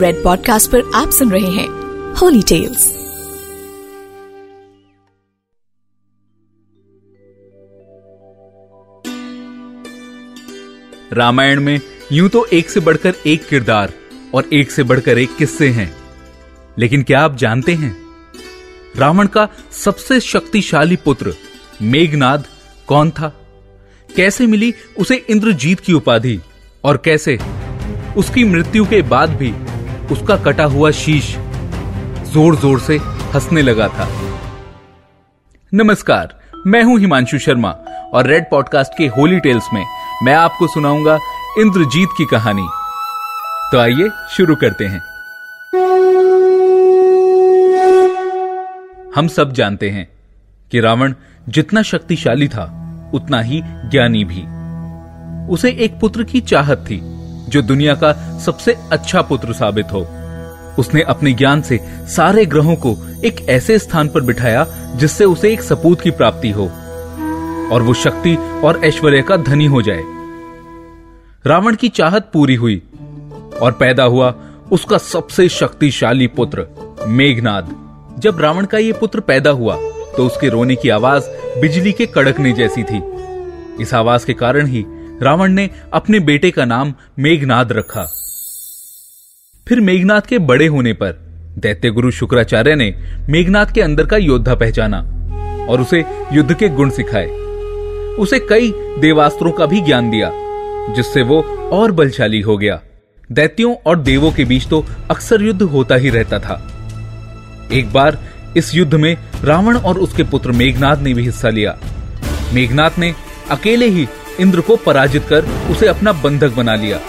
Red podcast पर आप सुन रहे हैं होली टेल्स रामायण में यूँ तो एक से बढ़कर एक किरदार और एक से बढ़कर एक किस्से हैं। लेकिन क्या आप जानते हैं? रावण का सबसे शक्तिशाली पुत्र मेघनाद कौन था? कैसे मिली उसे इंद्रजीत की उपाधि? और कैसे उसकी मृत्यु के बाद भी उसका कटा हुआ शीश ज़ोर ज़ोर से हंसने लगा था। नमस्कार, मैं हूँ हिमांशु शर्मा और रेड पॉडकास्ट के होली टेल्स में मैं आपको सुनाऊँगा इंद्रजीत की कहानी। तो आइए शुरू करते हैं। हम सब जानते हैं कि रावण जितना शक्तिशाली था, उतना ही ज्ञानी भी। उसे एक पुत्र की चाहत थी। जो दुनिया का सबसे अच्छा पुत्र साबित हो। उसने अपने ज्ञान से सारे ग्रहों को एक ऐसे स्थान पर बिठाया जिससे उसे एक सपूत की प्राप्ति हो, और वो शक्ति और ऐश्वर्य का धनी हो जाए। रावण की चाहत पूरी हुई, और पैदा हुआ उसका सबसे शक्तिशाली पुत्र, मेघनाद। जब रावण का ये पुत्र पैदा हुआ तो उसके रोने की आवाज़ बिजली के कड़कने जैसी थी। इस आवाज़ के कारण ही रावण ने अपने बेटे का नाम मेघनाद रखा। फिर मेघनाथ के बड़े होने पर दैत्य गुरु शुक्राचार्य ने मेघनाथ के अंदर का योद्धा पहचाना और उसे युद्ध के गुण सिखाए। उसे कई देवास्त्रों का भी ज्ञान दिया, जिससे वो और बलशाली हो गया। दैत्यों और देवों के बीच तो अक्सर युद्ध होता ही रहता था। एक बार इस युद्ध में रावण और उसके पुत्र मेघनाथ ने भी हिस्सा लिया। मेघनाथ ने अकेले ही इंद्र को पराजित कर उसे अपना बंधक बना लिया।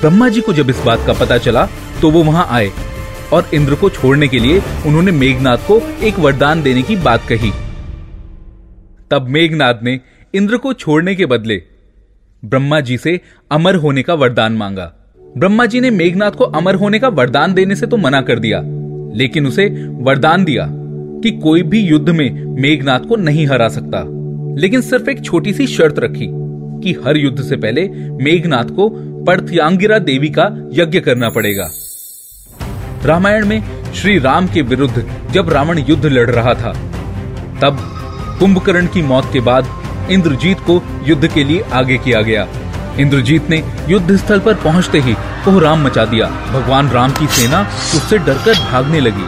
ब्रह्मा जी को जब इस बात का पता चला तो वो वहाँ आए और इंद्र को छोड़ने के लिए उन्होंने मेघनाथ को एक वरदान देने की बात कही। तब मेघनाथ ने इंद्र को छोड़ने के बदले ब्रह्मा जी से अमर होने का वरदान मांगा। ब्रह्मा जी ने मेघनाथ को अमर होने का वरदान देने से तो मना कर दिया, लेकिन उसे वरदान दिया कि कोई भी युद्ध में मेघनाथ को नहीं हरा सकता। लेकिन सिर्फ़ एक छोटी सी शर्त रखी। कि हर युद्ध से पहले मेघनाथ को पर्थयांगिरा देवी का यज्ञ करना पड़ेगा। रामायण में श्री राम के विरुद्ध जब रावण युद्ध लड़ रहा था, तब कुंभकर्ण की मौत के बाद इंद्रजीत को युद्ध के लिए आगे किया गया। इंद्रजीत ने युद्ध स्थल पर पहुँचते ही कोहराम मचा दिया। भगवान राम की सेना उससे डरकर भागने लगी।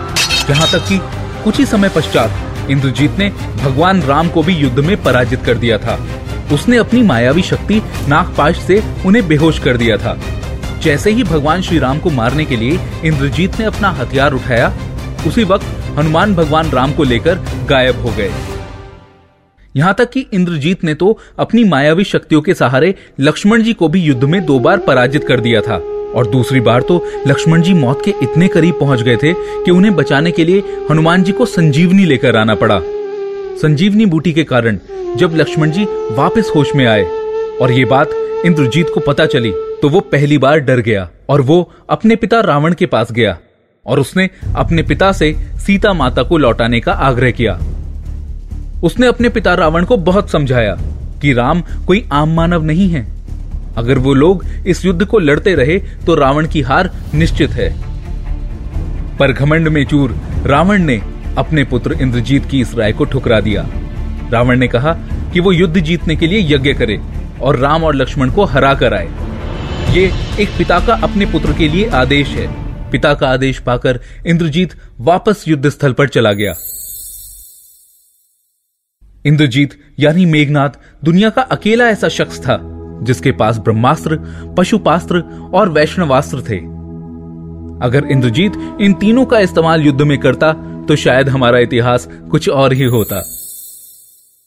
यहाँ तक कि कुछ ही समय पश्चात इंद्रजीत ने भगवान राम को भी युद्ध में पराजित कर दिया था। उसने अपनी मायावी शक्ति नागपाश से उन्हें बेहोश कर दिया था। जैसे ही भगवान श्री राम को मारने के लिए इंद्रजीत ने अपना हथियार उठाया, उसी वक्त हनुमान भगवान राम को लेकर गायब हो गए। यहाँ तक कि इंद्रजीत ने तो अपनी मायावी शक्तियों के सहारे लक्ष्मण जी को भी युद्ध में दो बार पराजित कर दिया था। और दूसरी बार तो लक्ष्मण जी मौत के इतने करीब पहुँच गए थे कि उन्हें बचाने के लिए हनुमान जी को संजीवनी लेकर आना पड़ा। संजीवनी बूटी के कारण जब लक्ष्मण जी वापस होश में आए और ये बात इंद्रजीत को पता चली तो वो पहली बार डर गया और वो अपने पिता रावण के पास गया और उसने अपने पिता से सीता माता को लौटाने का आग्रह किया। उसने अपने पिता रावण को बहुत समझाया कि राम कोई आम मानव नहीं है। अगर वो लोग इस युद्ध को लड़ते रहे तो रावण की हार निश्चित है। पर घमंड में चूर रावण ने अपने पुत्र इंद्रजीत की इस राय को ठुकरा दिया। रावण ने कहा कि वो युद्ध जीतने के लिए यज्ञ करे और राम और लक्ष्मण को हरा कर आए। ये एक पिता का अपने पुत्र के लिए आदेश है। पिता का आदेश पाकर इंद्रजीत वापस युद्ध स्थल पर चला गया। इंद्रजीत यानी मेघनाथ दुनिया का अकेला ऐसा शख्स था, जिसके पास ब्रह्मास्त्र, पशुपास्त्र और वैष्णवास्त्र थे। अगर इंद्रजीत इन तीनों का इस्तेमाल युद्ध में करता तो शायद हमारा इतिहास कुछ और ही होता।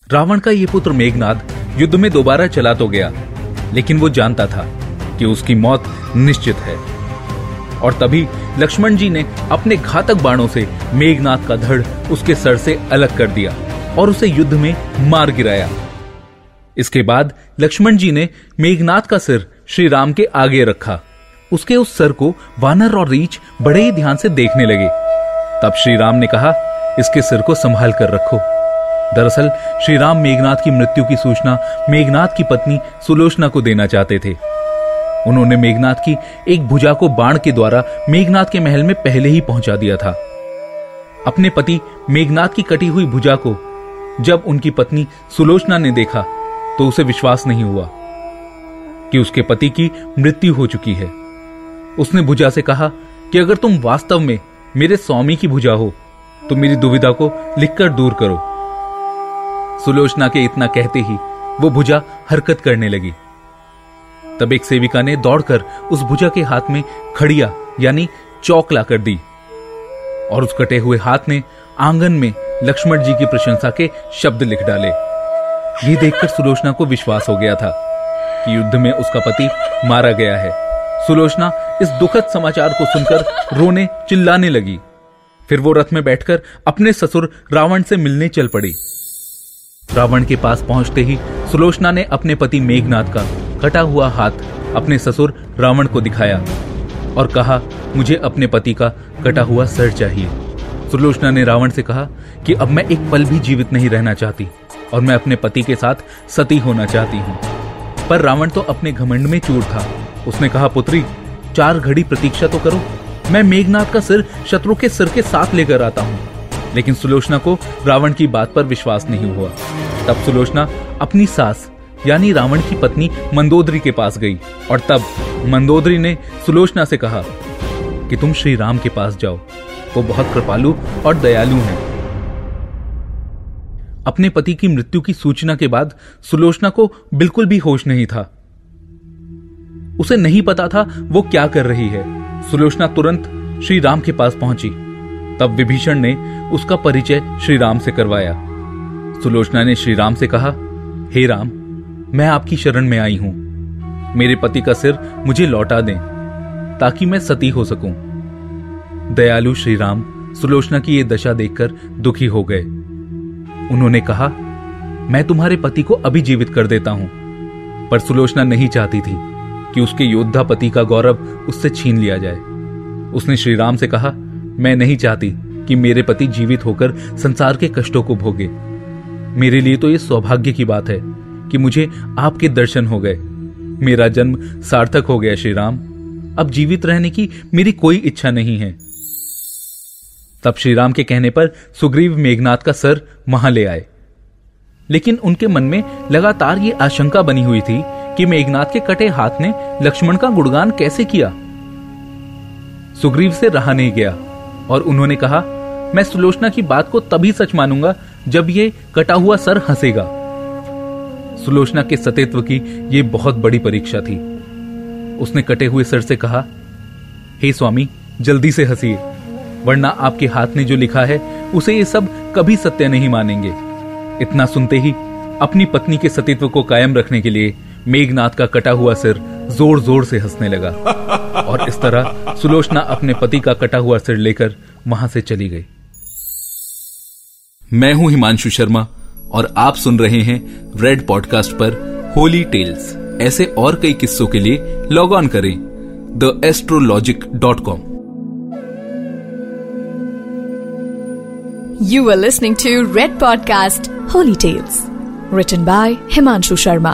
रावण का ये पुत्र मेघनाथ युद्ध में दोबारा चला तो गया, लेकिन वो जानता था कि उसकी मौत निश्चित है। और तभी लक्ष्मण जी ने अपने घातक बाणों से मेघनाथ का धड़ उसके सर से अलग कर दिया और उसे युद्ध में मार गिराया। इसके बाद लक्ष्मण जी ने मेघनाथ का सिर श्री राम के आगे रखा। उसके उस सर को वानर और रीछ बड़े ही ध्यान से देखने लगे। तब श्री राम ने कहा, इसके सिर को संभाल कर रखो। दरअसल, श्री राम मेघनाथ की मृत्यु की सूचना मेघनाथ की पत्नी सुलोचना को देना चाहते थे। उन्होंने मेघनाथ की एक भुजा को बाण के द्वारा मेघनाथ के महल में पहले ही पहुँचा दिया था। अपने पति मेघनाथ की कटी हुई भुजा को जब उनकी पत्नी सुलोचना ने देखा तो उसे विश्वास नहीं हुआ कि उसके पति की मृत्यु हो चुकी है। उसने भुजा से कहा कि अगर तुम वास्तव में मेरे स्वामी की भुजा हो तो मेरी दुविधा को लिखकर दूर करो। सुलोचना के इतना कहते ही वो भुजा हरकत करने लगी। तब एक सेविका ने दौड़कर उस भुजा के हाथ में खड़िया, यानी चौक लाकर दी। और उस कटे हुए हाथ ने आँगन में लक्ष्मण जी की प्रशंसा के शब्द लिख डाले। ये देखकर सुलोचना को विश्वास हो गया था कि युद्ध में उसका पति मारा गया है। सुलोचना इस दुखद समाचार को सुनकर रोने चिल्लाने लगी। फिर वो रथ में बैठकर अपने ससुर रावण से मिलने चल पड़ी। रावण के पास पहुँचते ही सुलोचना ने अपने पति मेघनाथ का कटा हुआ हाथ अपने ससुर रावण को दिखाया और कहा, मुझे अपने पति का कटा हुआ सर चाहिए। सुलोचना ने रावण से कहा कि, अब मैं एक पल भी जीवित नहीं रहना चाहती और मैं अपने पति के साथ सती होना चाहती हूँ। पर रावण तो अपने घमंड में चूर था। उसने कहा, पुत्री, चार घड़ी प्रतीक्षा तो करो। मैं मेघनाथ का सिर शत्रु के सिर के साथ लेकर आता हूँ। लेकिन सुलोचना को रावण की बात पर विश्वास नहीं हुआ। तब सुलोचना अपनी सास, यानी रावण की पत्नी मंदोदरी के पास गई और तब मंदोदरी ने सुलोचना से कहा कि तुम श्री राम के पास जाओ। वो बहुत कृपालु और दयालु हैं। अपने पति की मृत्यु की सूचना के बाद सुलोचना को बिल्कुल भी होश नहीं था। उसे नहीं पता था वो क्या कर रही है। सुलोचना तुरंत श्री राम के पास पहुँची। तब विभीषण ने उसका परिचय श्री राम से करवाया। सुलोचना ने श्री राम से कहा, हे राम, मैं आपकी शरण में आई हूँ। मेरे पति का सिर मुझे लौटा दें, ताकि मैं सती हो सकूँ दयालु श्री राम सुलोचना की ये दशा देखकर दुखी हो गए। उन्होंने कहा, मैं तुम्हारे पति को अभी जीवित कर देता हूँ। पर सुलोचना नहीं चाहती थी। कि उसके योद्धा पति का गौरव उससे छीन लिया जाए। उसने श्री राम से कहा, मैं नहीं चाहती कि मेरे पति जीवित होकर संसार के कष्टों को भोगे। मेरे लिए तो यह सौभाग्य की बात है कि मुझे आपके दर्शन हो गए। मेरा जन्म सार्थक हो गया श्री राम अब जीवित रहने की मेरी कोई इच्छा नहीं है। तब श्री राम के कहने पर सुग्रीव मेघनाथ का सर वहाँ ले आए। लेकिन उनके मन में लगातार ये आशंका बनी हुई थी कि मेघनाथ के कटे हाथ ने लक्ष्मण का गुणगान कैसे किया? सुग्रीव से रहा नहीं गया, और उन्होंने कहा, मैं सुलोचना की बात को तभी सच मानूँगा जब ये कटा हुआ सर हंसेगा। सुलोचना के सतेत्व की ये बहुत बड़ी परीक्षा थी। उसने कटे हुए सर से कहा, हे hey स्वामी, जल्दी से हंसिए, वरना आपके हाथ ने जो लिखा है, उसे ये सब कभी सत्य नहीं मानेंगे। इतना सुनते ही अपनी पत्नी के सतीत्व को कायम रखने के लिए मेघनाथ का कटा हुआ सिर ज़ोर ज़ोर से हंसने लगा। और इस तरह सुलोचना अपने पति का कटा हुआ सिर लेकर वहाँ से चली गई। मैं हूँ हिमांशु शर्मा और आप सुन रहे हैं रेड पॉडकास्ट पर होली टेल्स ऐसे और कई किस्सों के लिए लॉग ऑन करें the astrologic dot com you are listening to red podcast holy tales written by Himanshu Sharma,